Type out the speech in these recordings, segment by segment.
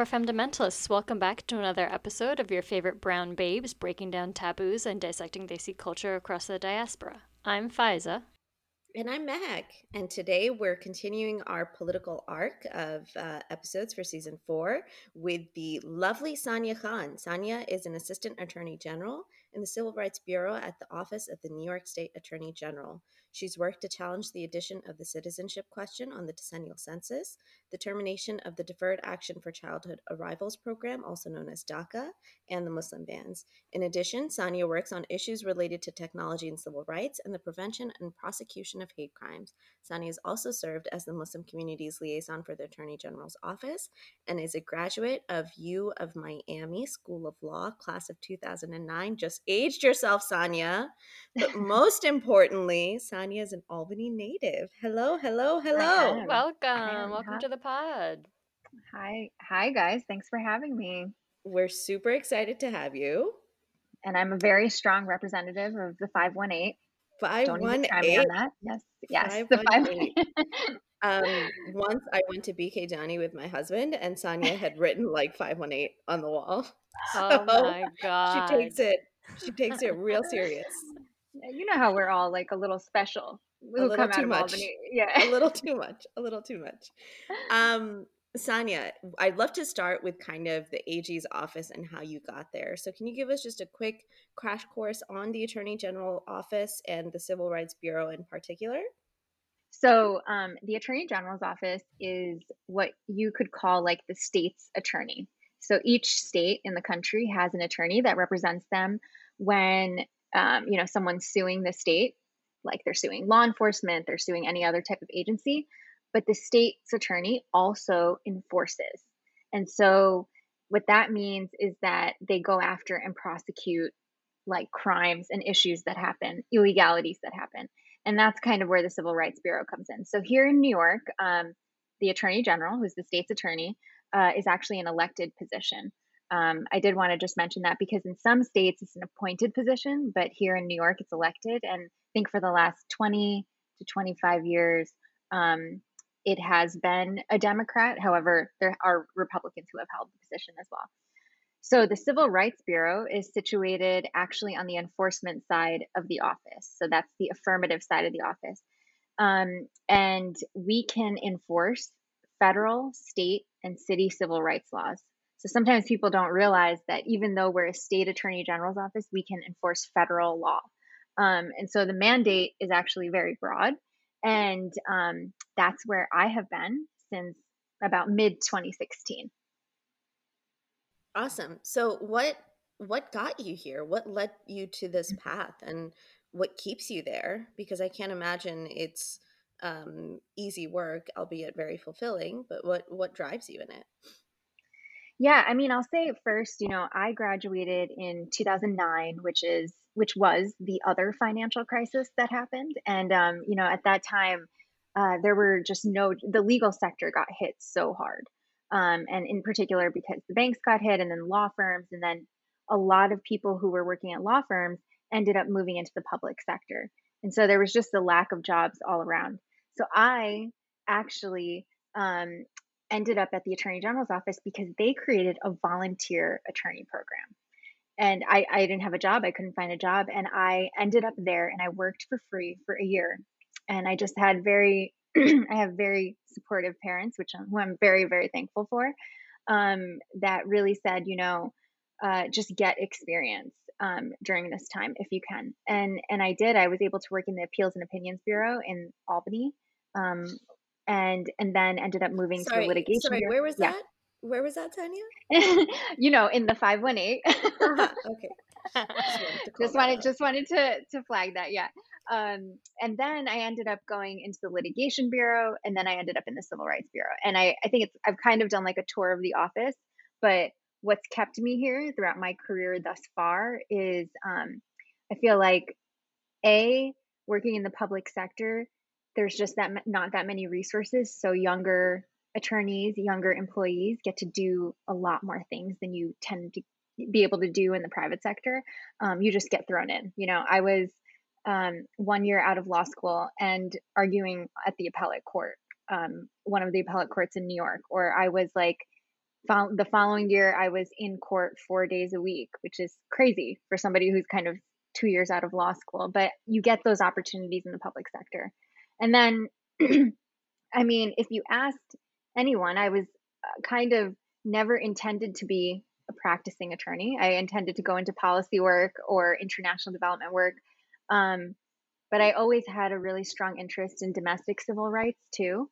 Our fundamentalists. Welcome back to another episode of your favorite brown babes breaking down taboos and dissecting Desi culture across the diaspora. I'm Faiza. And I'm Meg. And today we're continuing our political arc of uh, episodes for season four with the lovely Sania Khan. Sania is an assistant attorney general in the Civil Rights Bureau at the Office of the New York State Attorney General. She's worked to challenge the addition of the citizenship question on the decennial census, the termination of the Deferred Action for Childhood Arrivals program, also known as DACA, and the Muslim bans. In addition, Sania works on issues related to technology and civil rights and the prevention and prosecution of hate crimes. Sania has also served as the Muslim community's liaison for the Attorney General's office and is a graduate of U of Miami School of Law, class of 2009. Just aged yourself, Sania. But most importantly, Sania is an Albany native. Hello, hello, hello. Welcome. Welcome to the pod. Hi. Hi guys. Thanks for having me. We're super excited to have you. And I'm a very strong representative of the 518. 518. Yes. Yes. The 518. um, once I went to BK Jani with my husband, and Sania had written like 518 on the wall. So oh my god. She takes it she takes it real serious. You know how we're all like a little special. a little too much. Yeah. a little too much. A little too much. Um, Sania, I'd love to start with kind of the AG's office and how you got there. So, can you give us just a quick crash course on the Attorney General office and the Civil Rights Bureau in particular? So, um, the Attorney General's office is what you could call like the state's attorney. So, each state in the country has an attorney that represents them when um, you know someone's suing the state, like they're suing law enforcement, they're suing any other type of agency but the state's attorney also enforces. And so what that means is that they go after and prosecute like crimes and issues that happen, illegalities that happen. And that's kind of where the Civil Rights Bureau comes in. So here in New York, um, the Attorney General, who's the state's attorney, uh, is actually an elected position. Um, I did want to just mention that because in some states it's an appointed position, but here in New York it's elected. And I think for the last 20 to 25 years, um, it has been a Democrat. However, there are Republicans who have held the position as well. So the Civil Rights Bureau is situated actually on the enforcement side of the office. So that's the affirmative side of the office. Um, and we can enforce federal, state, and city civil rights laws. So sometimes people don't realize that even though we're a state attorney general's office, we can enforce federal law. Um, and so the mandate is actually very broad. And um, that's where I have been since about mid 2016. Awesome. So what what got you here? What led you to this path and what keeps you there? Because I can't imagine it's um, easy work, albeit very fulfilling, but what what drives you in it? Yeah, I mean, I'll say first, you know, I graduated in 2009, which is which was the other financial crisis that happened. And, um, you know, at that time, uh, there were just no, the legal sector got hit so hard. Um, and in particular, because the banks got hit and then law firms, and then a lot of people who were working at law firms ended up moving into the public sector. And so there was just a lack of jobs all around. So I actually um, ended up at the Attorney General's office because they created a volunteer attorney program. And I, I didn't have a job. I couldn't find a job. And i ended up there and i worked for free for a year. And i just had very i have very supportive parents which I'm, who i'm very very thankful for um, that really said you know uh, just get experience um, during this time if you can. And and i did. I was able to work in the appeals and opinions bureau in albany um, and and then ended up moving sorry, to litigation sorry bureau. where was yeah. that where was that, Sania? you know, in the 518. uh-huh. Okay. just wanted just wanted to to flag that, yeah. Um, and then I ended up going into the litigation bureau, and then I ended up in the civil rights bureau. And I I think it's I've kind of done like a tour of the office, but what's kept me here throughout my career thus far is um, I feel like a working in the public sector, there's just that not that many resources, so younger attorneys, younger employees get to do a lot more things than you tend to be able to do in the private sector. Um, you just get thrown in. You know, I was um, one year out of law school and arguing at the appellate court, um, one of the appellate courts in New York, or I was like the following year, I was in court four days a week, which is crazy for somebody who's kind of two years out of law school. But you get those opportunities in the public sector. And then, I mean, if you asked anyone, I was uh, kind of never intended to be a practicing attorney. I intended to go into policy work or international development work. Um, but I always had a really strong interest in domestic civil rights too.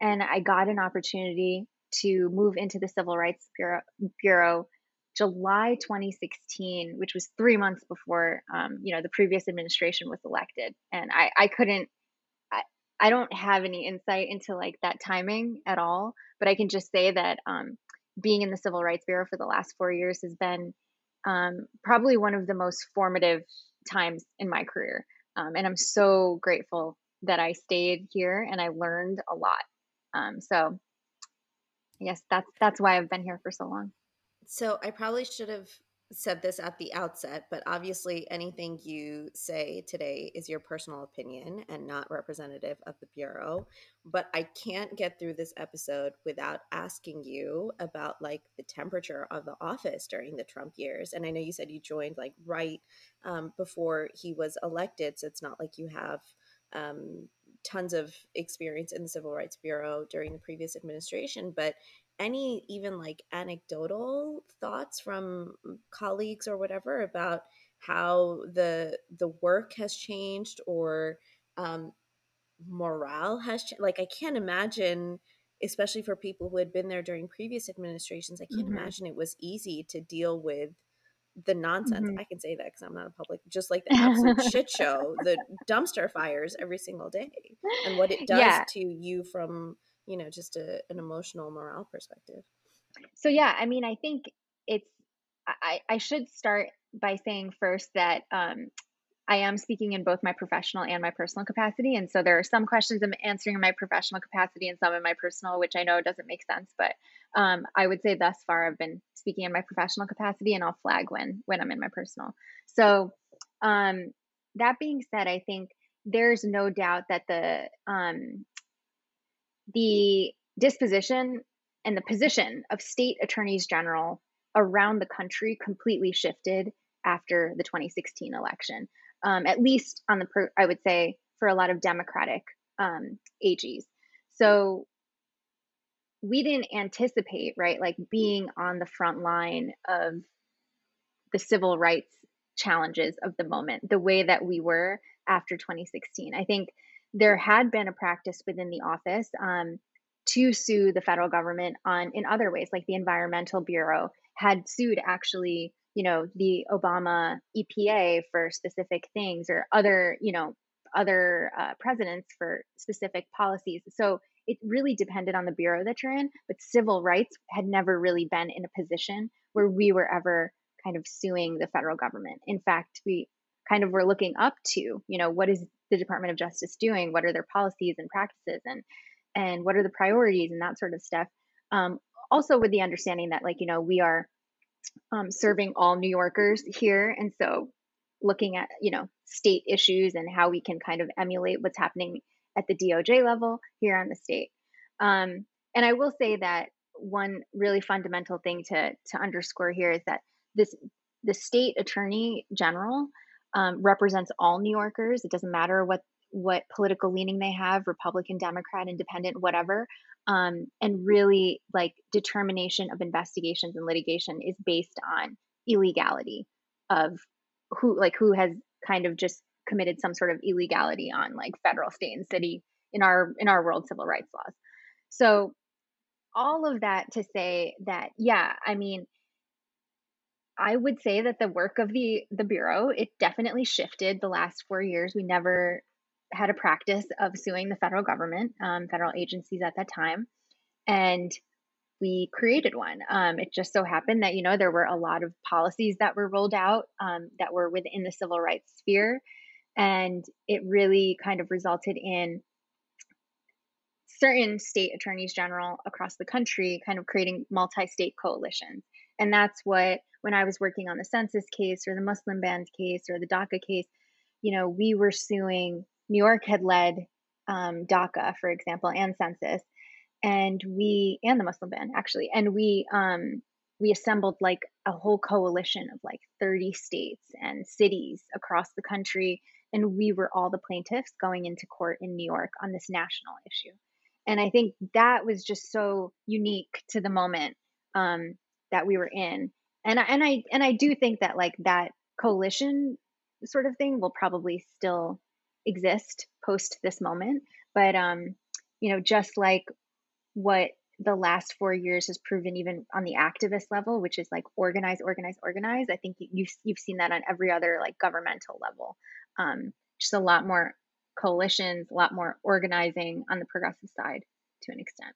And I got an opportunity to move into the Civil Rights Bureau, Bureau July 2016, which was three months before um, you know the previous administration was elected. And I, I couldn't I don't have any insight into like that timing at all, but I can just say that um, being in the Civil Rights Bureau for the last four years has been um, probably one of the most formative times in my career. Um, and I'm so grateful that I stayed here and I learned a lot. Um, so, yes, that's that's why I've been here for so long. So I probably should have said this at the outset, but obviously anything you say today is your personal opinion and not representative of the Bureau. But I can't get through this episode without asking you about like the temperature of the office during the Trump years. And I know you said you joined like right um, before he was elected, so it's not like you have um, tons of experience in the Civil Rights Bureau during the previous administration, but any even like anecdotal thoughts from colleagues or whatever about how the the work has changed or um, morale has changed? Like I can't imagine, especially for people who had been there during previous administrations, I can't mm-hmm. imagine it was easy to deal with the nonsense. Mm-hmm. I can say that because I'm not a public, just like the absolute shit show, the dumpster fires every single day, and what it does yeah. to you from you know just a, an emotional morale perspective so yeah i mean i think it's i i should start by saying first that um I am speaking in both my professional and my personal capacity. And so there are some questions I'm answering in my professional capacity and some in my personal, which I know doesn't make sense. But um, I would say thus far I've been speaking in my professional capacity and I'll flag when when I'm in my personal. So um, that being said, I think there's no doubt that the um, the disposition and the position of state attorneys general around the country completely shifted after the 2016 election. Um, at least on the, I would say, for a lot of Democratic um, AGs. So we didn't anticipate, right, like being on the front line of the civil rights challenges of the moment, the way that we were after 2016. I think there had been a practice within the office um, to sue the federal government on in other ways, like the Environmental Bureau had sued actually, you know, the Obama EPA for specific things or other, you know, other uh, presidents for specific policies. So it really depended on the bureau that you're in, but civil rights had never really been in a position where we were ever kind of suing the federal government. In fact, we kind of were looking up to, you know, what is the Department of Justice doing? What are their policies and practices and and what are the priorities and that sort of stuff. Um, also with the understanding that like, you know, we are um, serving all New Yorkers here. And so looking at, you know, state issues and how we can kind of emulate what's happening at the DOJ level here on the state. Um, and I will say that one really fundamental thing to to underscore here is that this the state attorney general um, represents all New Yorkers. It doesn't matter what what political leaning they have, Republican, Democrat, Independent, whatever. Um, and really, like determination of investigations and litigation is based on illegality of who, like who has kind of just committed some sort of illegality on like federal, state, and city in our in our world civil rights laws. So all of that to say that, yeah, I mean, I would say that the work of the the bureau it definitely shifted the last four years. We never had a practice of suing the federal government, um, federal agencies at that time, and we created one. Um, it just so happened that you know there were a lot of policies that were rolled out um, that were within the civil rights sphere, and it really kind of resulted in certain state attorneys general across the country kind of creating multi-state coalitions and that's what when I was working on the census case or the Muslim ban case or the DACA case, you know, we were suing, New York had led um, DACA, for example, and census. and we and the Muslim ban actually, and we um we assembled like a whole coalition of like 30 states and cities across the country and we were all the plaintiffs going into court in New York on this national issue. And I think that was just so unique to the moment um, that we were in. And I, and I and I do think that like that coalition sort of thing will probably still exist post this moment. But um, you know, just like what the last four years has proven even on the activist level which is like organize organize organize i think you've, you've seen that on every other like governmental level um, just a lot more coalitions a lot more organizing on the progressive side to an extent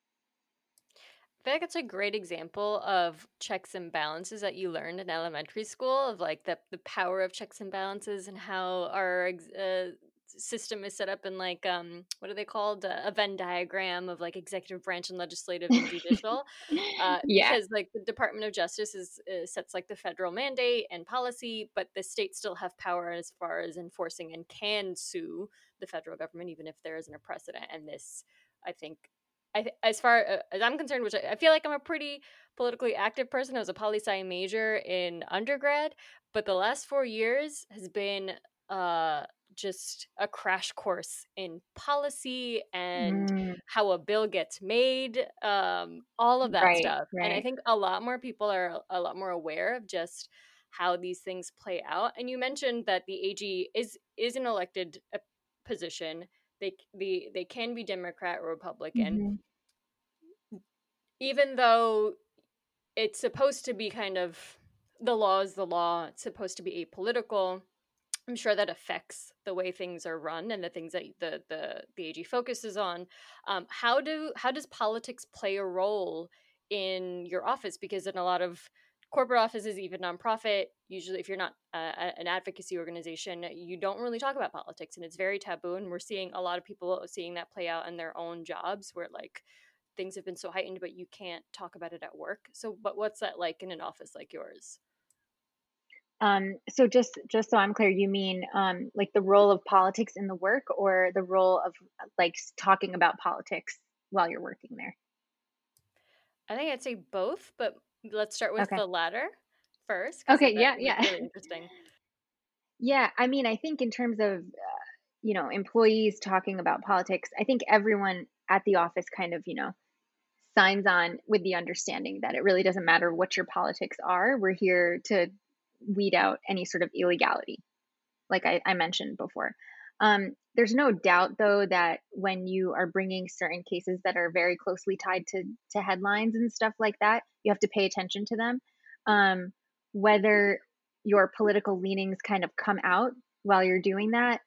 I feel like it's a great example of checks and balances that you learned in elementary school of like the the power of checks and balances and how our uh, system is set up in like um what are they called uh, a venn diagram of like executive branch and legislative and judicial uh yeah. because like the department of justice is uh, sets like the federal mandate and policy but the states still have power as far as enforcing and can sue the federal government even if there isn't a precedent and this i think I th- as far uh, as I'm concerned, which I, I, feel like I'm a pretty politically active person. I was a poli sci major in undergrad, but the last four years has been uh just a crash course in policy and mm. how a bill gets made, um, all of that right, stuff. Right. And I think a lot more people are a lot more aware of just how these things play out. And you mentioned that the AG is is an elected uh, position. They the they can be Democrat or Republican. Mm-hmm. Even though it's supposed to be kind of the law is the law, it's supposed to be apolitical I'm sure that affects the way things are run and the things that the the the AG focuses on. Um, how do how does politics play a role in your office? Because in a lot of corporate offices, even nonprofit, usually if you're not uh, an advocacy organization, you don't really talk about politics, and it's very taboo. And we're seeing a lot of people seeing that play out in their own jobs, where like things have been so heightened, but you can't talk about it at work. So, but what's that like in an office like yours? Um, so just just so I'm clear, you mean um, like the role of politics in the work, or the role of like talking about politics while you're working there? I think I'd say both, but let's start with okay. the latter first. Okay. Yeah. Yeah. Really interesting. yeah. I mean, I think in terms of uh, you know employees talking about politics, I think everyone at the office kind of you know signs on with the understanding that it really doesn't matter what your politics are. We're here to weed out any sort of illegality, like I, I mentioned before. Um, there's no doubt, though, that when you are bringing certain cases that are very closely tied to to headlines and stuff like that, you have to pay attention to them. Um, whether your political leanings kind of come out while you're doing that,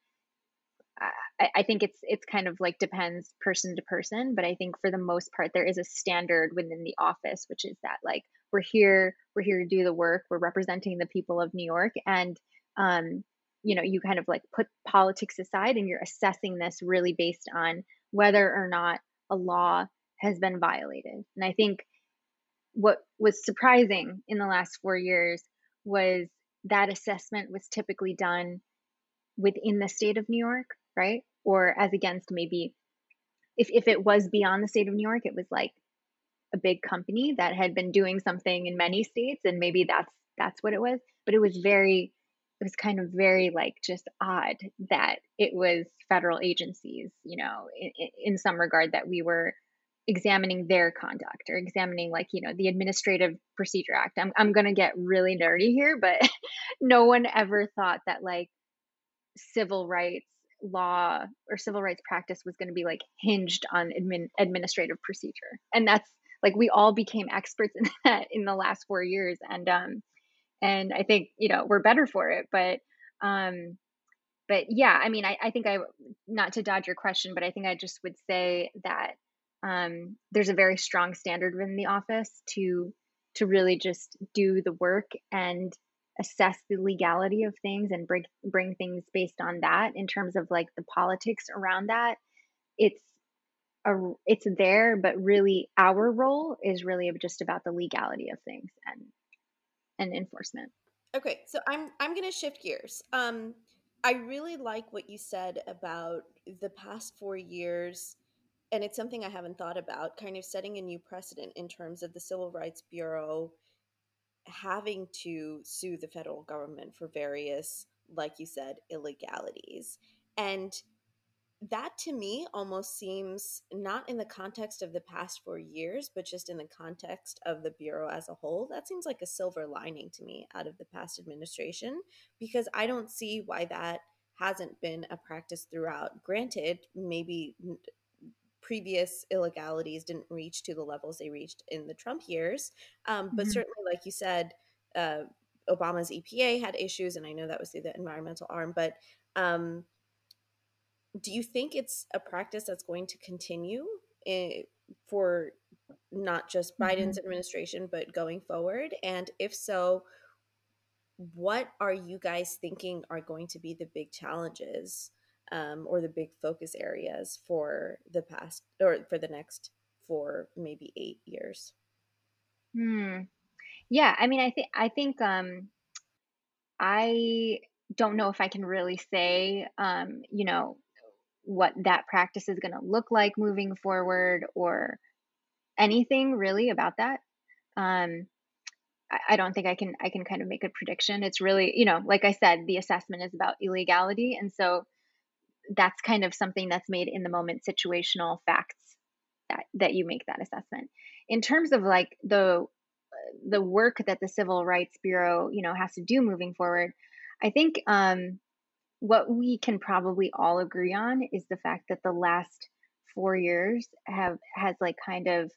I, I think it's it's kind of like depends person to person. But I think for the most part, there is a standard within the office, which is that like we're here we're here to do the work we're representing the people of new york and um, you know you kind of like put politics aside and you're assessing this really based on whether or not a law has been violated and i think what was surprising in the last four years was that assessment was typically done within the state of new york right or as against maybe if, if it was beyond the state of new york it was like a big company that had been doing something in many states and maybe that's that's what it was. But it was very it was kind of very like just odd that it was federal agencies you know in, in some regard that we were examining their conduct or examining like you know the administrative procedure act. I'm, I'm going to get really nerdy here but no one ever thought that like civil rights law or civil rights practice was going to be like hinged on admin, administrative procedure. And that's like we all became experts in that in the last four years and um and i think you know we're better for it but um but yeah i mean i, I think i not to dodge your question but i think i just would say that um there's a very strong standard within the office to to really just do the work and assess the legality of things and bring bring things based on that in terms of like the politics around that it's a, it's there, but really our role is really just about the legality of things and and enforcement. Okay, so I'm I'm going to shift gears. Um, I really like what you said about the past four years and it's something I haven't thought about, kind of setting a new precedent in terms of the Civil Rights Bureau having to sue the federal government for various, like you said, illegalities. And that to me almost seems not in the context of the past four years, but just in the context of the Bureau as a whole. That seems like a silver lining to me out of the past administration because I don't see why that hasn't been a practice throughout. Granted, maybe previous illegalities didn't reach to the levels they reached in the Trump years, um, but mm-hmm. certainly, like you said, uh, Obama's EPA had issues, and I know that was through the environmental arm, but um, do you think it's a practice that's going to continue in, eh, for not just Biden's mm-hmm. administration, but going forward? And if so, what are you guys thinking are going to be the big challenges um, or the big focus areas for the past or for the next four, maybe eight years? Hmm. Yeah, I mean, I think I think um, I don't know if I can really say, um, you know, what that practice is going to look like moving forward or anything really about that. Um, I, I don't think I can I can kind of make a prediction. It's really, you know, like I said, the assessment is about illegality, and so that's kind of something that's made in the moment situational facts that that you make that assessment. In terms of like the the work that the Civil Rights Bureau, you know, has to do moving forward, I think um, what we can probably all agree on is the fact that the last four years have has like kind of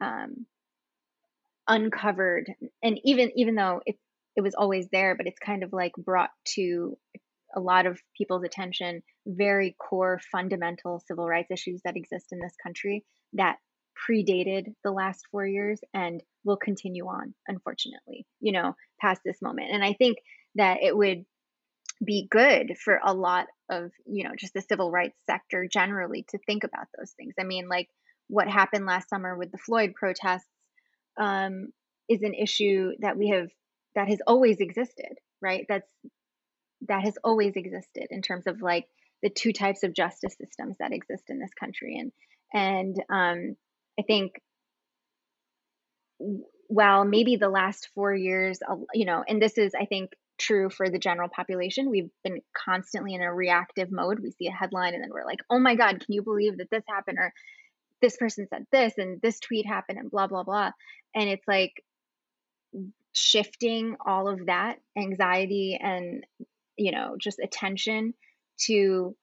um, uncovered and even even though it it was always there but it's kind of like brought to a lot of people's attention very core fundamental civil rights issues that exist in this country that predated the last four years and will continue on unfortunately you know past this moment. And i think that it would be good for a lot of you know just the civil rights sector generally to think about those things. I mean like what happened last summer with the floyd protests um, is an issue that we have that has always existed right? That's that has always existed in terms of like the two types of justice systems that exist in this country and and um, i think while maybe the last four years you know and this is i think true for the general population. We've been constantly in a reactive mode. We see a headline and then we're like, oh my God, can you believe that this happened? Or this person said this and this tweet happened and blah, blah, blah. And it's like shifting all of that anxiety and, you know, just attention to,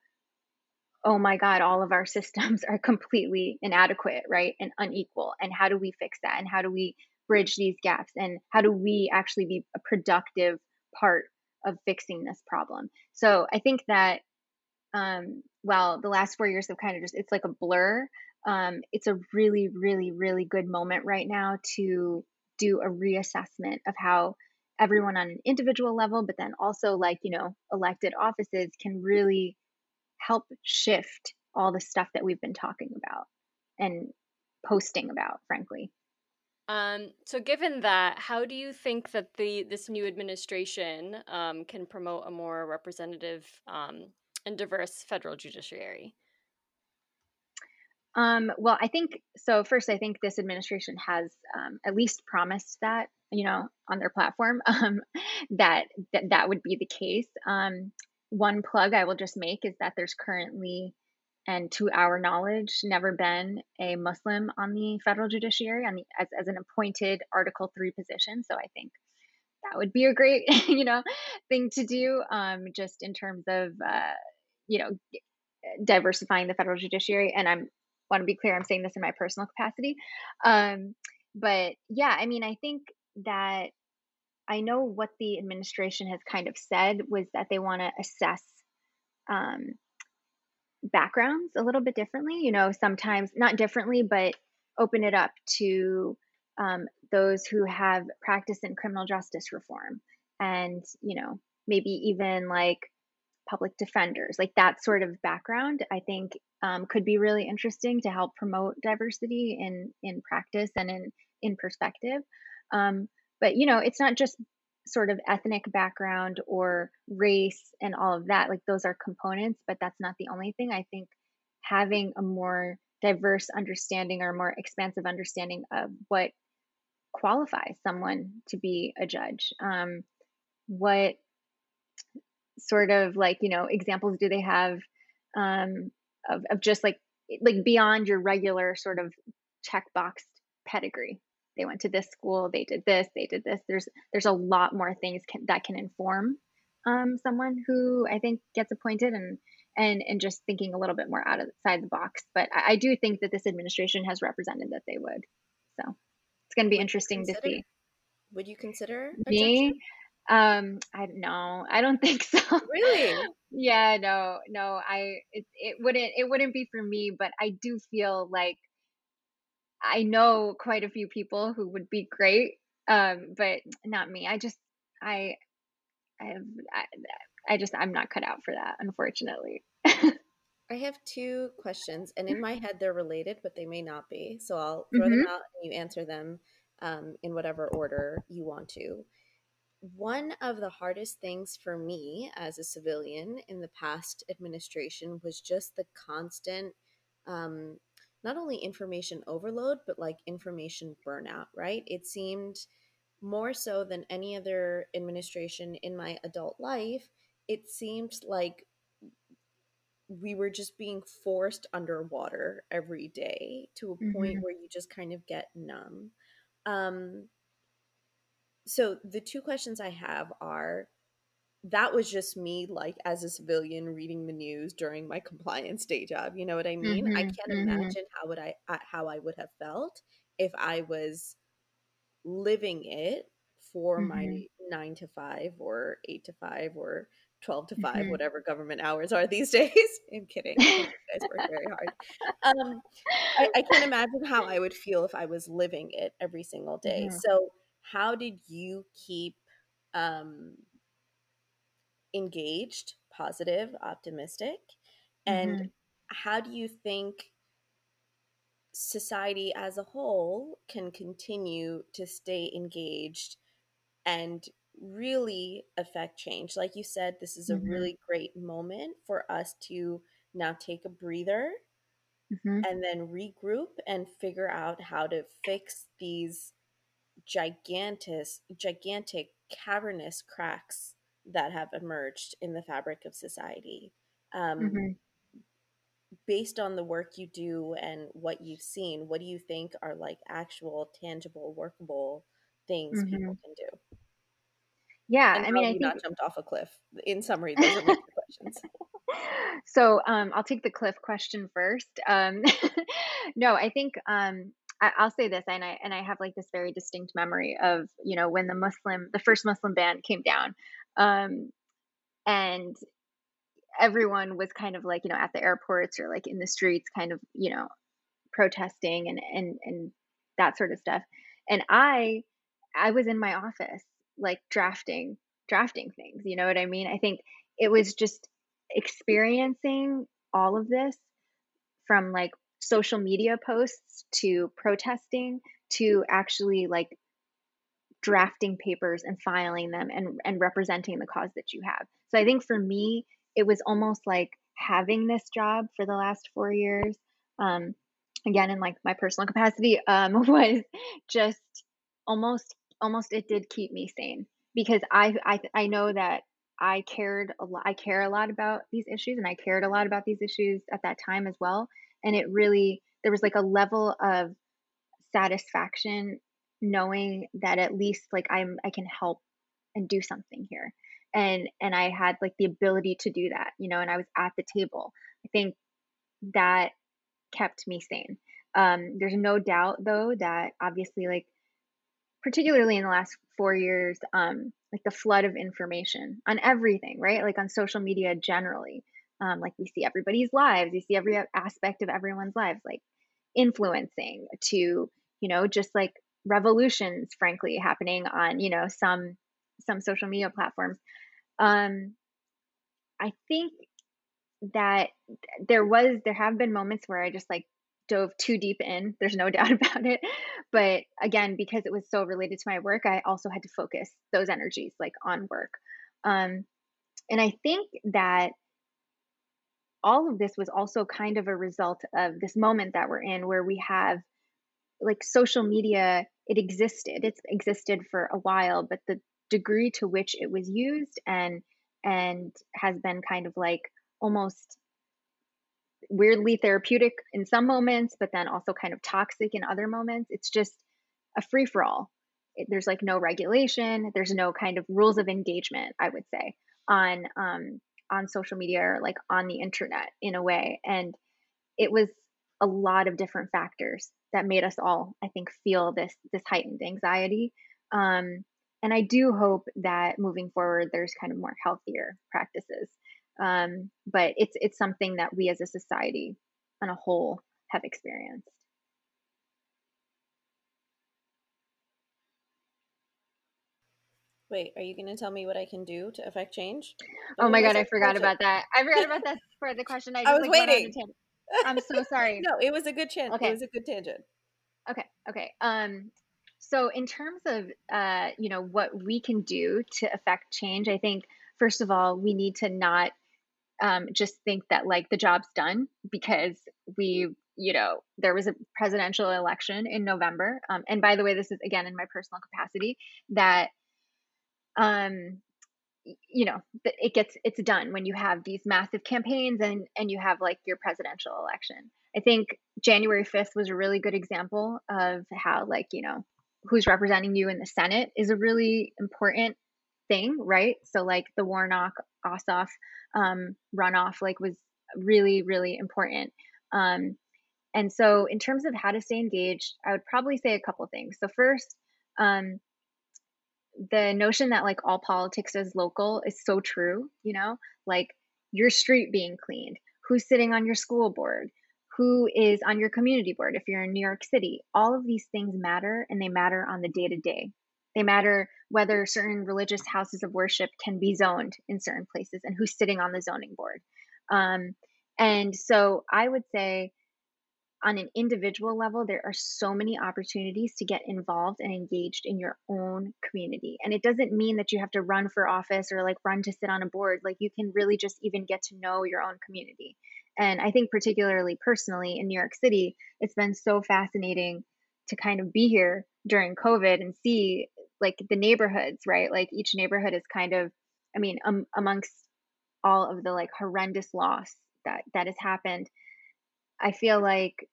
oh my God, all of our systems are completely inadequate, right? And unequal. And how do we fix that? And how do we bridge these gaps? And how do we actually be a productive part of fixing this problem. So I think that um, while the last four years have kind of just, it's like a blur, um, it's a really, really, really good moment right now to do a reassessment of how everyone on an individual level, but then also like, you know, elected offices can really help shift all the stuff that we've been talking about and posting about, frankly. Um, so, given that, how do you think that the this new administration um, can promote a more representative um, and diverse federal judiciary? Um, well, I think so. First, I think this administration has um, at least promised that, you know, on their platform, um, that, that that would be the case. Um, one plug I will just make is that there's currently and to our knowledge, never been a Muslim on the federal judiciary on the, as, as an appointed Article Three position. So I think that would be a great, you know, thing to do, um, just in terms of, uh, you know, diversifying the federal judiciary. And I'm want to be clear, I'm saying this in my personal capacity. Um, but yeah, I mean, I think that I know what the administration has kind of said was that they want to assess um, backgrounds a little bit differently. You know, sometimes not differently, but open it up to um, those who have practiced in criminal justice reform and, you know, maybe even like public defenders, like that sort of background, I think um, could be really interesting to help promote diversity in in practice and in in perspective. Um, but you know, it's not just sort of ethnic background or race and all of that like those are components but that's not the only thing i think having a more diverse understanding or more expansive understanding of what qualifies someone to be a judge. Um, what sort of like you know examples do they have um, of of just like like beyond your regular sort of checkbox pedigree? They went to this school, they did this, they did this. There's there's a lot more things can, that can inform um, someone who I think gets appointed and and and just thinking a little bit more outside the box. But I, I do think that this administration has represented that they would. So it's going to be would interesting to see. Would you consider me? Um, I don't know. I don't think so. Really? yeah. No. No. I. It. It wouldn't. It wouldn't be for me. But I do feel like I know quite a few people who would be great. Um, but not me. I just. I. I have. I, I just. I'm not cut out for that. Unfortunately. I have two questions, and in my head they're related, but they may not be. So I'll throw mm-hmm. them out and you answer them um, in whatever order you want to. One of the hardest things for me as a civilian in the past administration was just the constant, um, not only information overload, but like information burnout, right? It seemed more so than any other administration in my adult life, it seemed like we were just being forced underwater every day to a mm-hmm. point where you just kind of get numb. Um, so the two questions I have are that was just me like as a civilian reading the news during my compliance day job you know what i mean mm-hmm, i can't mm-hmm. imagine how would i how i would have felt if i was living it for mm-hmm. my 9 to 5 or 8 to 5 or 12 to 5 mm-hmm. whatever government hours are these days i'm kidding you guys work very hard um, I, I, can't imagine how i would feel if i was living it every single day mm-hmm. so how did you keep um, engaged positive optimistic and mm-hmm. how do you think society as a whole can continue to stay engaged and really affect change. Like you said, this is a mm-hmm. really great moment for us to now take a breather mm-hmm. and then regroup and figure out how to fix these gigantic gigantic cavernous cracks that have emerged in the fabric of society. Um, mm-hmm. Based on the work you do and what you've seen, what do you think are like actual, tangible, workable things people mm-hmm. can do? Yeah, and I mean, I think not jumped off a cliff. In summary, those are my questions. So um, I'll take the cliff question first. Um, no, I think um, I, will say this, and I and I have like this very distinct memory of you know when the Muslim, the first Muslim ban came down, um, and everyone was kind of like you know at the airports or like in the streets, kind of you know protesting and and and that sort of stuff. And I I was in my office like drafting drafting things you know what i mean i think it was just experiencing all of this from like social media posts to protesting to actually like drafting papers and filing them and and representing the cause that you have. So i think for me it was almost like having this job for the last 4 years um again in like my personal capacity um was just almost almost it did keep me sane because I I I know that I cared a lot I care a lot about these issues and I cared a lot about these issues at that time as well and it really there was like a level of satisfaction knowing that at least like I'm I can help and do something here and and I had like the ability to do that you know and I was at the table I think that kept me sane um there's no doubt though that obviously like particularly in the last four years, um, like the flood of information on everything, right? Like on social media generally. Um, like we see everybody's lives, you see every aspect of everyone's lives, like influencing to, you know, just like revolutions, frankly, happening on, you know, some some social media platforms. Um, I think that there was there have been moments where I just like dove too deep in. There's no doubt about it. But again, because it was so related to my work, I also had to focus those energies like on work. Um, and I think that all of this was also kind of a result of this moment that we're in where we have like social media it existed. It's existed for a while but the degree to which it was used and and has been kind of like almost weirdly therapeutic in some moments but then also kind of toxic in other moments it's just a free for all there's like no regulation. There's no kind of rules of engagement i would say on um on social media or like on the internet in a way and it was a lot of different factors that made us all i think feel this this heightened anxiety. Um, and i do hope that moving forward there's kind of more healthier practices. Um, but it's it's something that we as a society on a whole have experienced Wait, are you going to tell me what I can do to affect change? oh my god, I forgot about that. I forgot about that for the question. I, just, I was like, waiting. I'm so sorry. no, it was a good chance. Okay. It was a good tangent. Okay. Okay. Um, so in terms of uh, you know, what we can do to affect change, I think first of all, we need to not um, just think that like the job's done because we you know there was a presidential election in november um, and by the way this is again in my personal capacity that um you know it gets it's done when you have these massive campaigns and and you have like your presidential election. I think january 5th was a really good example of how like you know who's representing you in the senate is a really important thing right? So like the warnock ossoff um, runoff like was really really important. Um, and so in terms of how to stay engaged i would probably say a couple things. So first um, the notion that like all politics is local is so true, you know, like your street being cleaned, who's sitting on your school board, who is on your community board if you're in New York City. All of these things matter and they matter on the day to day. They matter whether certain religious houses of worship can be zoned in certain places and who's sitting on the zoning board. Um, and so I would say on an individual level, there are so many opportunities to get involved and engaged in your own community. And it doesn't mean that you have to run for office or like run to sit on a board. Like you can really just even get to know your own community. And I think, particularly personally in New York City, it's been so fascinating to kind of be here during COVID and see like the neighborhoods, right? Like each neighborhood is kind of, I mean, um, amongst all of the like horrendous loss that that has happened I feel like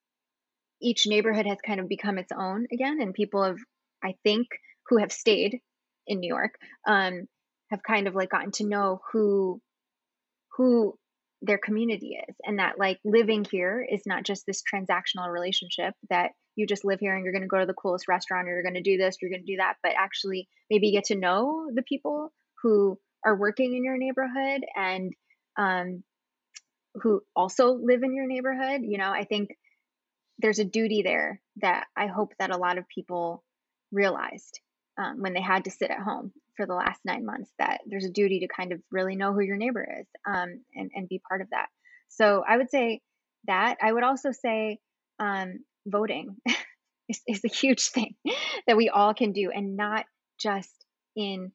each neighborhood has kind of become its own again, and people have, I think, who have stayed in New York, um, have kind of like gotten to know who who their community is, and that like living here is not just this transactional relationship that you just live here and you're going to go to the coolest restaurant or you're going to do this, you're going to do that, but actually maybe get to know the people who are working in your neighborhood and um, who also live in your neighborhood. You know, I think there's a duty there that I hope that a lot of people realized um, when they had to sit at home for the last nine months that there's a duty to kind of really know who your neighbor is um, and, and be part of that. So I would say that. I would also say um, voting is, is a huge thing that we all can do and not just in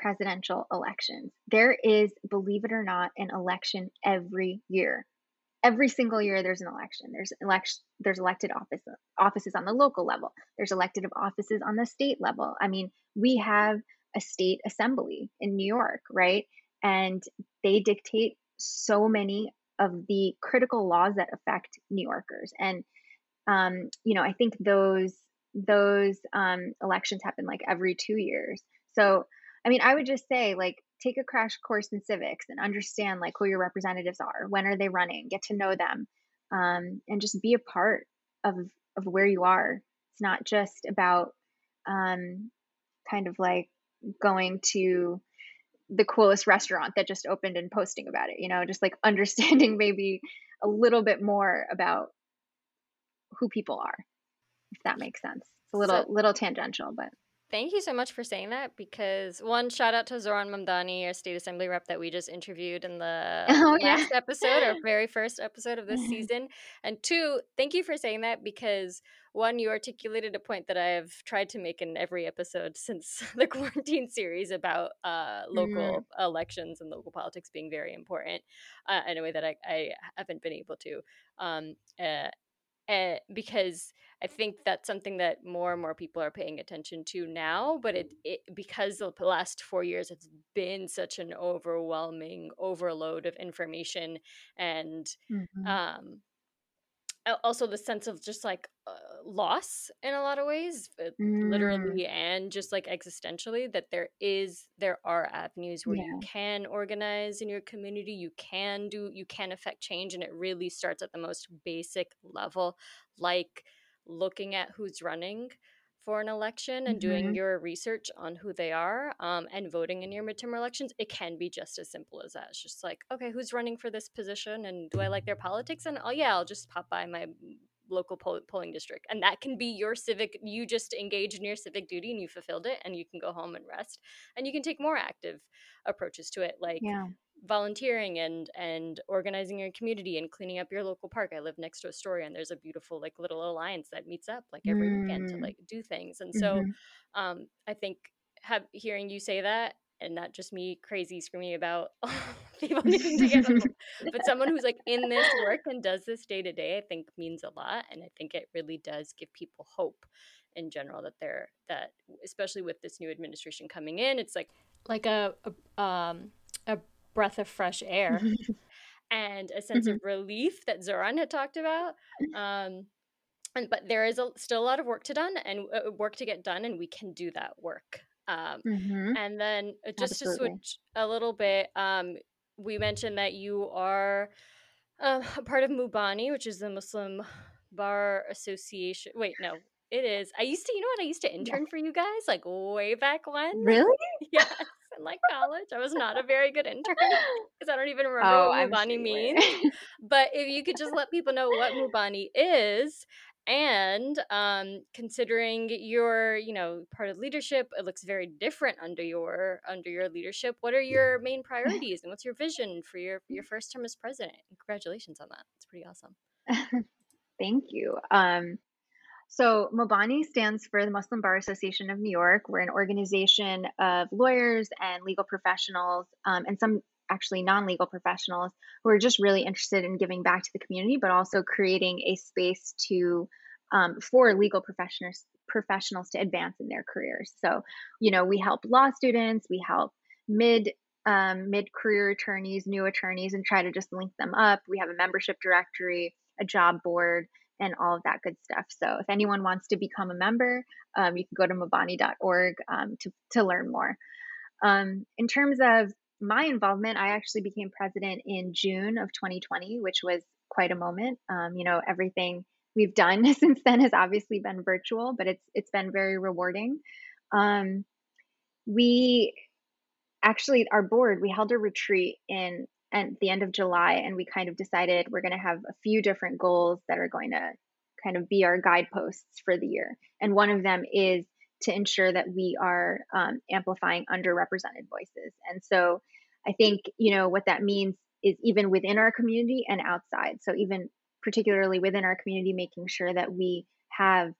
presidential elections. There is, believe it or not, an election every year. Every single year there's an election. There's election there's elected office offices on the local level. There's elected offices on the state level. I mean, we have a state assembly in New York, right? And they dictate so many of the critical laws that affect New Yorkers. And um, you know, I think those those um, elections happen like every two years. So I mean, I would just say like take a crash course in civics and understand like who your representatives are, when are they running, get to know them, um, and just be a part of of where you are. It's not just about um, kind of like going to the coolest restaurant that just opened and posting about it. You know, just like understanding maybe a little bit more about who people are, if that makes sense. It's a little so, little tangential, but Thank you so much for saying that because one shout out to Zohran Mamdani, our state assembly rep that we just interviewed in the oh, last yeah. episode, our very first episode of this season. And two, thank you for saying that because one, you articulated a point that I have tried to make in every episode since the quarantine series about uh, local mm. elections and local politics being very important uh, in a way that I, I haven't been able to. Um, uh, uh, because I think that's something that more and more people are paying attention to now. But it, it because the last four years it's been such an overwhelming overload of information and mm-hmm. um, also the sense of just like uh, loss in a lot of ways uh, mm. literally and just like existentially that there is there are avenues where yeah. you can organize in your community you can do you can affect change and it really starts at the most basic level like looking at who's running for an election and mm-hmm. doing your research on who they are um, and voting in your midterm elections, it can be just as simple as that. It's just like, okay, who's running for this position and do I like their politics? And oh, yeah, I'll just pop by my local poll- polling district. And that can be your civic, you just engage in your civic duty and you fulfilled it and you can go home and rest. And you can take more active approaches to it, like yeah volunteering and and organizing your community and cleaning up your local park. I live next to Astoria and there's a beautiful like little alliance that meets up like every mm. weekend to mm. like do things. And so mm-hmm. um I think have hearing you say that and not just me crazy screaming about people needing to get them, but someone who's like in this work and does this day to day, I think means a lot. And I think it really does give people hope in general that they're that especially with this new administration coming in, it's like like a, a um a breath of fresh air and a sense mm-hmm. of relief that Zohran had talked about. Um, and, but there is a, still a lot of work to done and uh, work to get done, and we can do that work. Um, mm-hmm. And then uh, just Absolutely. to switch a little bit, um, we mentioned that you are uh, a part of MuBANY, which is the Muslim Bar Association. Wait, no, it is. I used to, you know what? I used to intern yeah. for you guys like way back when. Really? yes in like college. I was not a very good intern because I don't even remember oh, what MuBANY means. but if you could just let people know what MuBANY is and um, considering your you know part of leadership it looks very different under your under your leadership. What are your main priorities and what's your vision for your your first term as president? Congratulations on that. It's pretty awesome. Thank you. Um, so, MuBANY stands for the Muslim Bar Association of New York. We're an organization of lawyers and legal professionals, um, and some actually non legal professionals who are just really interested in giving back to the community, but also creating a space to um, for legal professionals professionals to advance in their careers. So, you know, we help law students, we help mid um, mid career attorneys, new attorneys, and try to just link them up. We have a membership directory, a job board, and all of that good stuff. So if anyone wants to become a member, um, you can go to mubany.org um, to, to learn more. Um, in terms of my involvement, I actually became president in June of 2020, which was quite a moment. Um, you know, everything we've done since then has obviously been virtual, but it's it's been very rewarding. Um, we actually, our board, we held a retreat in at the end of July, and we kind of decided we're going to have a few different goals that are going to kind of be our guideposts for the year. And one of them is to ensure that we are um, amplifying underrepresented voices. And so I think, you know, what that means is even within our community and outside. So even particularly within our community, making sure that we have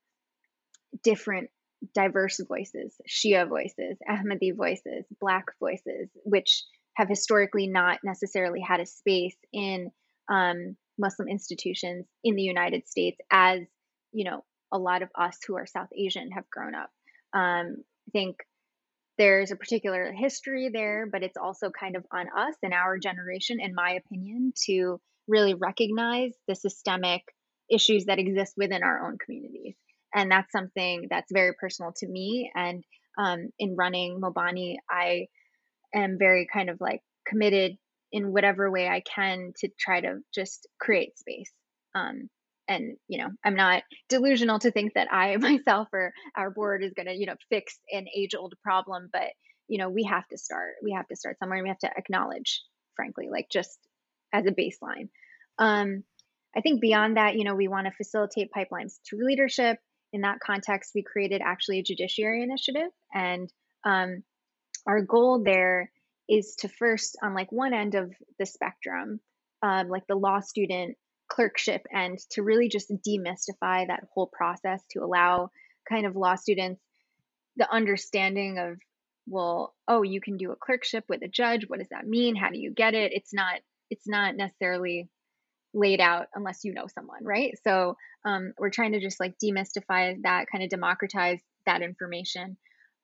different diverse voices, Shia voices, Ahmadi voices, Black voices, which have historically not necessarily had a space in um, Muslim institutions in the United States as, you know, a lot of us who are South Asian have grown up. Um, I think there's a particular history there, but it's also kind of on us and our generation, in my opinion, to really recognize the systemic issues that exist within our own communities. And that's something that's very personal to me. And um, in running MuBANY, I am very kind of like committed in whatever way I can to try to just create space. Um, and you know, I'm not delusional to think that I myself or our board is going to you know fix an age old problem, but you know, we have to start. We have to start somewhere, and we have to acknowledge, frankly, like just as a baseline. Um, I think beyond that, you know, we want to facilitate pipelines to leadership in that context, we created actually a judiciary initiative. And um, our goal there is to first, on like one end of the spectrum, um, like the law student clerkship and to really just demystify that whole process to allow kind of law students the understanding of well oh you can do a clerkship with a judge. What does that mean? How do you get it? It's not it's not necessarily laid out unless you know someone right? So um, we're trying to just like demystify that kind of democratize that information.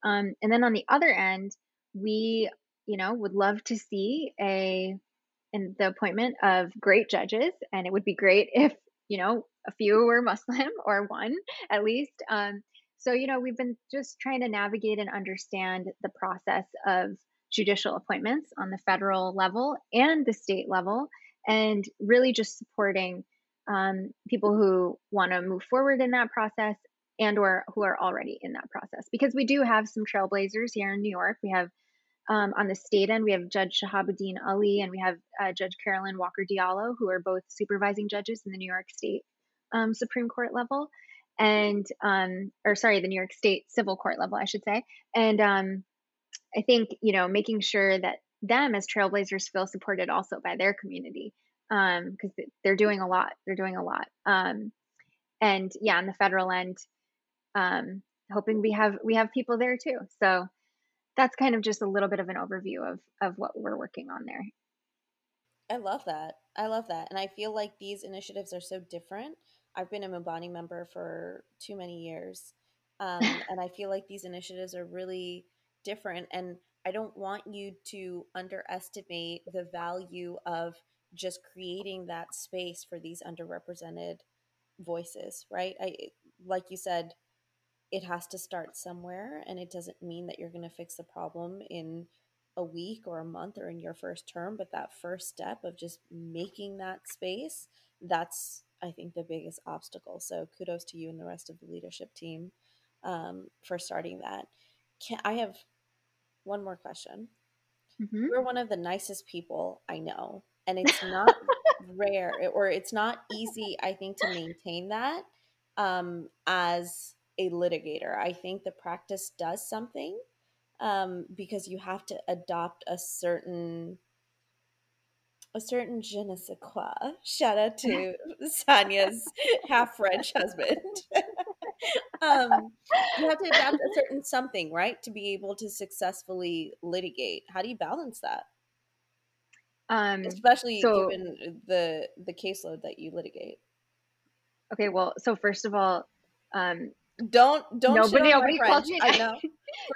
Um, and then on the other end we you know would love to see a in the appointment of great judges and it would be great if you know a few were muslim or one at least. Um, so, you know, we've been just trying to navigate and understand the process of judicial appointments on the federal level and the state level, and really just supporting um, people who want to move forward in that process and or who are already in that process. Because we do have some trailblazers here in new york. We have um, on the state end we have judge Shahabuddeen Ally and we have uh, judge carolyn walker diallo who are both supervising judges in the new york state um, supreme court level and um, or sorry, the New York State civil court level, I should say. And um, I think you know making sure that them as trailblazers feel supported also by their community because um, they're doing a lot. They're doing a lot. Um, and yeah, on the federal end, um, hoping we have we have people there too. So that's kind of just a little bit of an overview of of what we're working on there. I love that. I love that. And I feel like these initiatives are so different I've been a MuBANY member for too many years. Um, and I feel like these initiatives are really different. And I don't want you to underestimate the value of just creating that space for these underrepresented voices, right? I like you said, it has to start somewhere, and it doesn't mean that you're going to fix the problem in a week or a month or in your first term, but that first step of just making that space, that's I think, the biggest obstacle. So kudos to you and the rest of the leadership team um, for starting that. Can, I have one more question. Mm-hmm. You're one of the nicest people I know, and it's not rare or it's not easy, I think, to maintain that um, as a litigator. I think the practice does something um, because you have to adopt a certain a certain je ne sais quoi. Shout out to Sania's half French husband. um, you have to adapt a certain something, right, to be able to successfully litigate. How do you balance that? Um, Especially so, given the the caseload that you litigate. Okay, well, so first of all, um, don't don't nobody nobody calls me nice.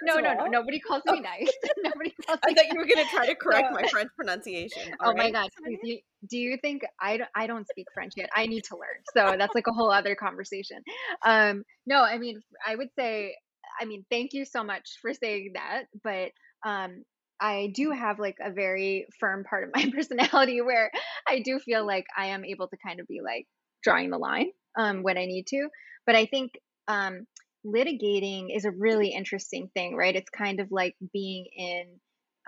no no no nobody calls me nice nobody calls I thought you were gonna try to correct my French pronunciation. All oh right. my god! You, do you think I I don't speak French yet? I need to learn. So that's like a whole other conversation. Um, no, I mean I would say I mean thank you so much for saying that, but um, I do have like a very firm part of my personality where I do feel like I am able to kind of be like drawing the line um, when I need to. But I think um, litigating is a really interesting thing, right? It's kind of like being in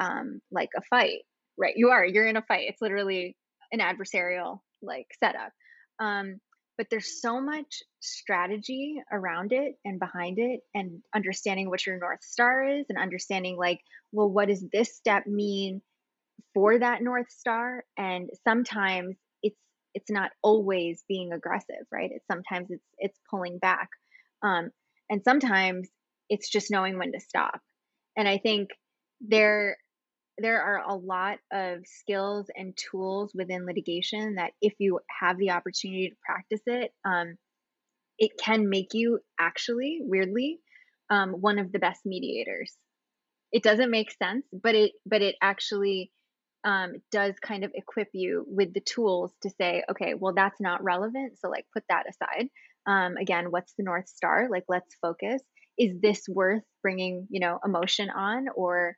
um, like a fight, right? You are, you're in a fight. It's literally an adversarial like setup. Um, but there's so much strategy around it and behind it and understanding what your north star is and understanding like well what does this step mean for that north star and sometimes it's it's not always being aggressive right it's sometimes it's it's pulling back um, and sometimes it's just knowing when to stop. And I think there there are a lot of skills and tools within litigation that if you have the opportunity to practice it, um, it can make you actually, weirdly, um, one of the best mediators. It doesn't make sense, but it but it actually um, does kind of equip you with the tools to say, okay, well that's not relevant, so like put that aside um, again what's the north star? Like let's focus. Is this worth bringing you know emotion on or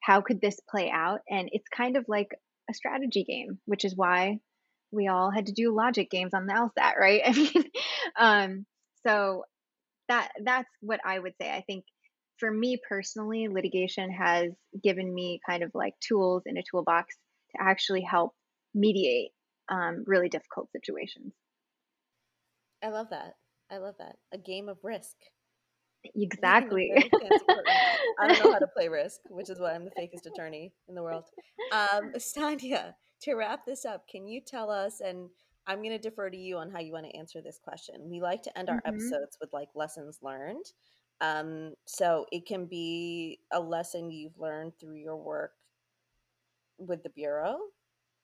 how could this play out? And it's kind of like a strategy game which is why we all had to do logic games on the lsat right? I mean um, so that that's what i would say. I think for me personally litigation has given me kind of like tools in a toolbox to actually help mediate um, really difficult situations I love that. I love that. A game of risk. Exactly. I don't know how to play risk, which is why I'm the fakest attorney in the world. Um, Sania, to wrap this up, can you tell us, and I'm going to defer to you on how you want to answer this question. We like to end our mm-hmm. episodes with like lessons learned. Um, so it can be a lesson you've learned through your work with the Bureau.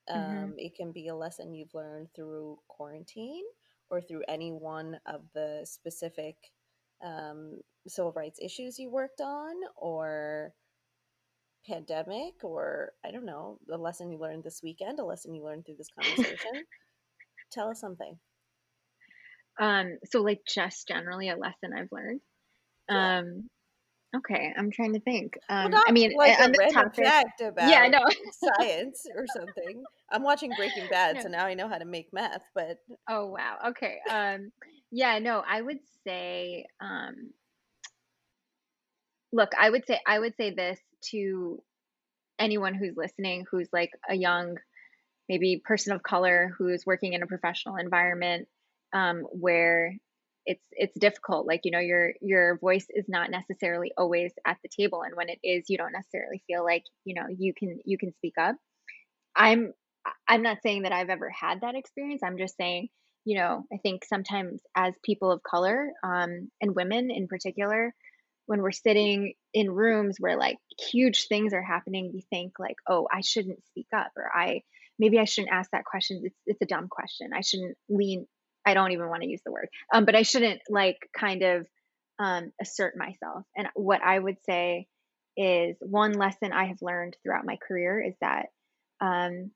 Mm-hmm. Um, mm-hmm. It can be a lesson you've learned through quarantine or through any one of the specific um, civil rights issues you worked on or pandemic or I don't know, the lesson you learned this weekend, a lesson you learned through this conversation. Tell us something. Um, so like just generally a lesson I've learned. Yeah. Um, okay, I'm trying to think. Um, well, I mean, like on a topic, fact about yeah, no. science or something. I'm watching Breaking Bad, no. so now I know how to make meth. But oh wow, okay. Um, yeah, no, I would say, um, look, I would say, I would say this to anyone who's listening, who's like a young, maybe person of color who's working in a professional environment um, where it's it's difficult like you know your your voice is not necessarily always at the table and when it is you don't necessarily feel like you know you can you can speak up. I'm i'm not saying that i've ever had that experience. I'm just saying you know i think sometimes as people of color um, and women in particular when we're sitting in rooms where like huge things are happening we think like oh i shouldn't speak up or i maybe i shouldn't ask that question. It's, it's a dumb question. I shouldn't lean I don't even want to use the word, um, but I shouldn't like kind of um, assert myself. And what I would say is one lesson I have learned throughout my career is that, um,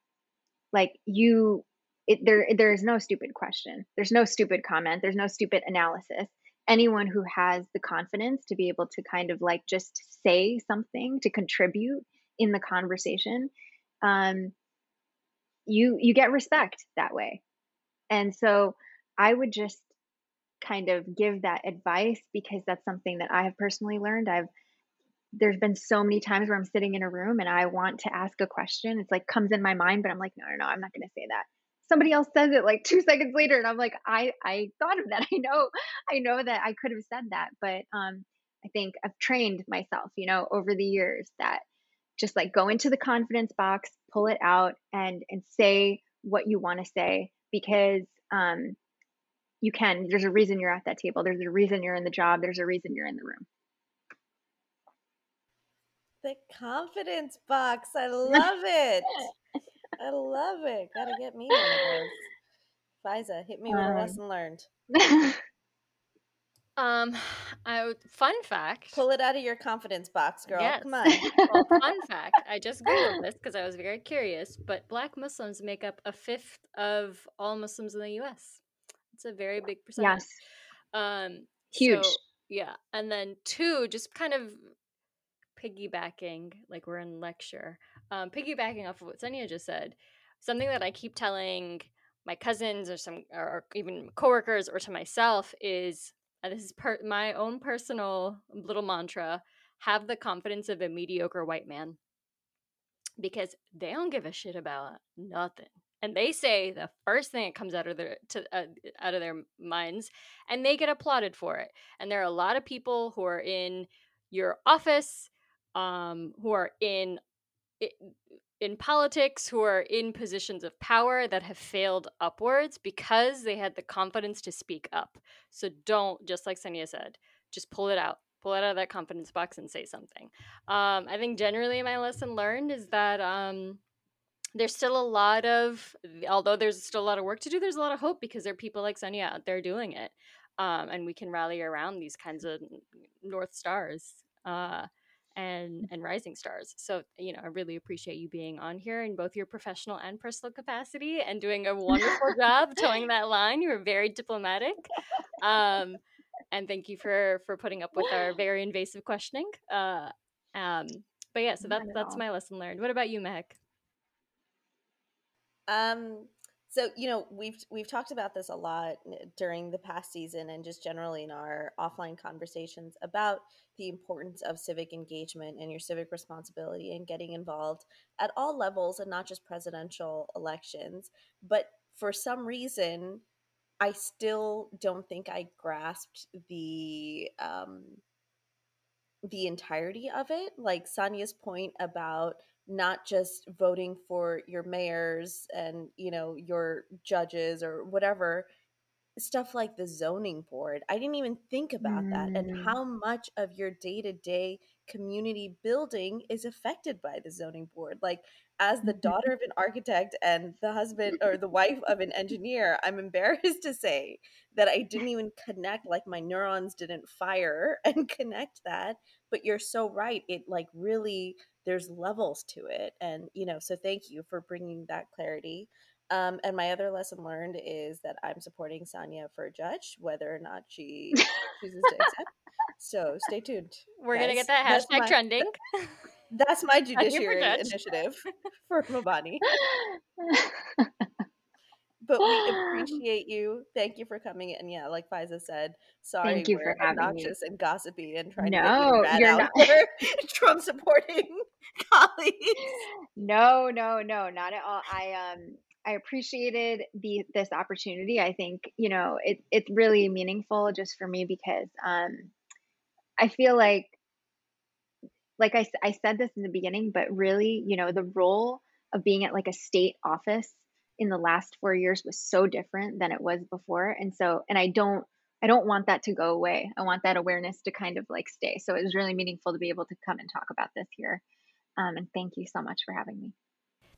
like you, it, there there is no stupid question. There's no stupid comment. There's no stupid analysis. Anyone who has the confidence to be able to kind of like just say something to contribute in the conversation, um, you you get respect that way. And so I would just kind of give that advice because that's something that I have personally learned. I've there's been so many times where I'm sitting in a room and I want to ask a question. It's like comes in my mind, but I'm like, no, no, no, I'm not going to say that. Somebody else says it like two seconds later, and I'm like, I I thought of that. I know, I know that I could have said that, but um, I think I've trained myself, you know, over the years that just like go into the confidence box, pull it out, and and say what you want to say because um, you can. There's a reason you're at that table. There's a reason you're in the job. There's a reason you're in the room. The confidence box. I love it. I love it. Gotta get me one of those. Fiza, hit me with um, a lesson learned. um, I fun fact. Pull it out of your confidence box, girl. Yes. Come on. well, fun fact. I just googled this because I was very curious. But Black Muslims make up a fifth of all Muslims in the U.S. It's a very big percentage. Yes. Um, Huge. So, yeah. And then two, just kind of piggybacking, like we're in lecture, um, piggybacking off of what Sania just said, something that I keep telling my cousins or some, or even coworkers or to myself is, this is per- my own personal little mantra, have the confidence of a mediocre white man because they don't give a shit about nothing and they say the first thing that comes out of their to, uh, out of their minds and they get applauded for it and there are a lot of people who are in your office um, who are in in politics who are in positions of power that have failed upwards because they had the confidence to speak up. So don't just like Sania said just pull it out pull it out of that confidence box and say something. Um, i think generally my lesson learned is that um, there's still a lot of although there's still a lot of work to do there's a lot of hope because there are people like Sania out there doing it um, and we can rally around these kinds of north stars uh, and mm. and rising stars. So you know i really appreciate you being on here in both your professional and personal capacity and doing a wonderful job towing that line. You were very diplomatic um, and thank you for for putting up with our very invasive questioning uh, um, but yeah so that's that's my lesson learned. What about you mehek um, so you know we've we've talked about this a lot during the past season and just generally in our offline conversations about the importance of civic engagement and your civic responsibility and getting involved at all levels and not just presidential elections. But for some reason, I still don't think I grasped the um, the entirety of it. Like Sania's point about not just voting for your mayors and you know your judges or whatever stuff like the zoning board. I didn't even think about mm. that and mm. how much of your day-to-day community building is affected by the zoning board. Like as the mm-hmm. daughter of an architect and the husband or the wife of an engineer, I'm embarrassed to say that I didn't even connect like my neurons didn't fire and connect that, but you're so right. It like really there's levels to it and you know, so thank you for bringing that clarity. Um, and my other lesson learned is that I'm supporting Sania for a judge, whether or not she chooses to accept. So stay tuned. We're guys. gonna get that hashtag my, trending. That's my judiciary initiative for MuBANY. But we appreciate you. Thank you for coming in. Yeah, like Fiza said, sorry Thank you we're for obnoxious me. and gossipy and trying no, to get you out not. Trump supporting colleagues. No, no, no, not at all. I um I appreciated the this opportunity. I think you know it, it's really meaningful just for me because um, I feel like like I, I said this in the beginning, but really you know the role of being at like a state office in the last four years was so different than it was before, and so and I don't I don't want that to go away. I want that awareness to kind of like stay. So it was really meaningful to be able to come and talk about this here. Um, and thank you so much for having me.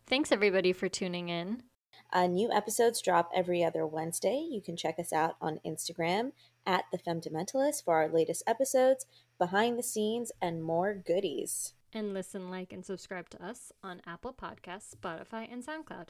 Thanks everybody for tuning in. Uh, new episodes drop every other Wednesday. You can check us out on Instagram at The Fundamentalist for our latest episodes, behind the scenes, and more goodies. And listen, like, and subscribe to us on Apple Podcasts, Spotify, and SoundCloud.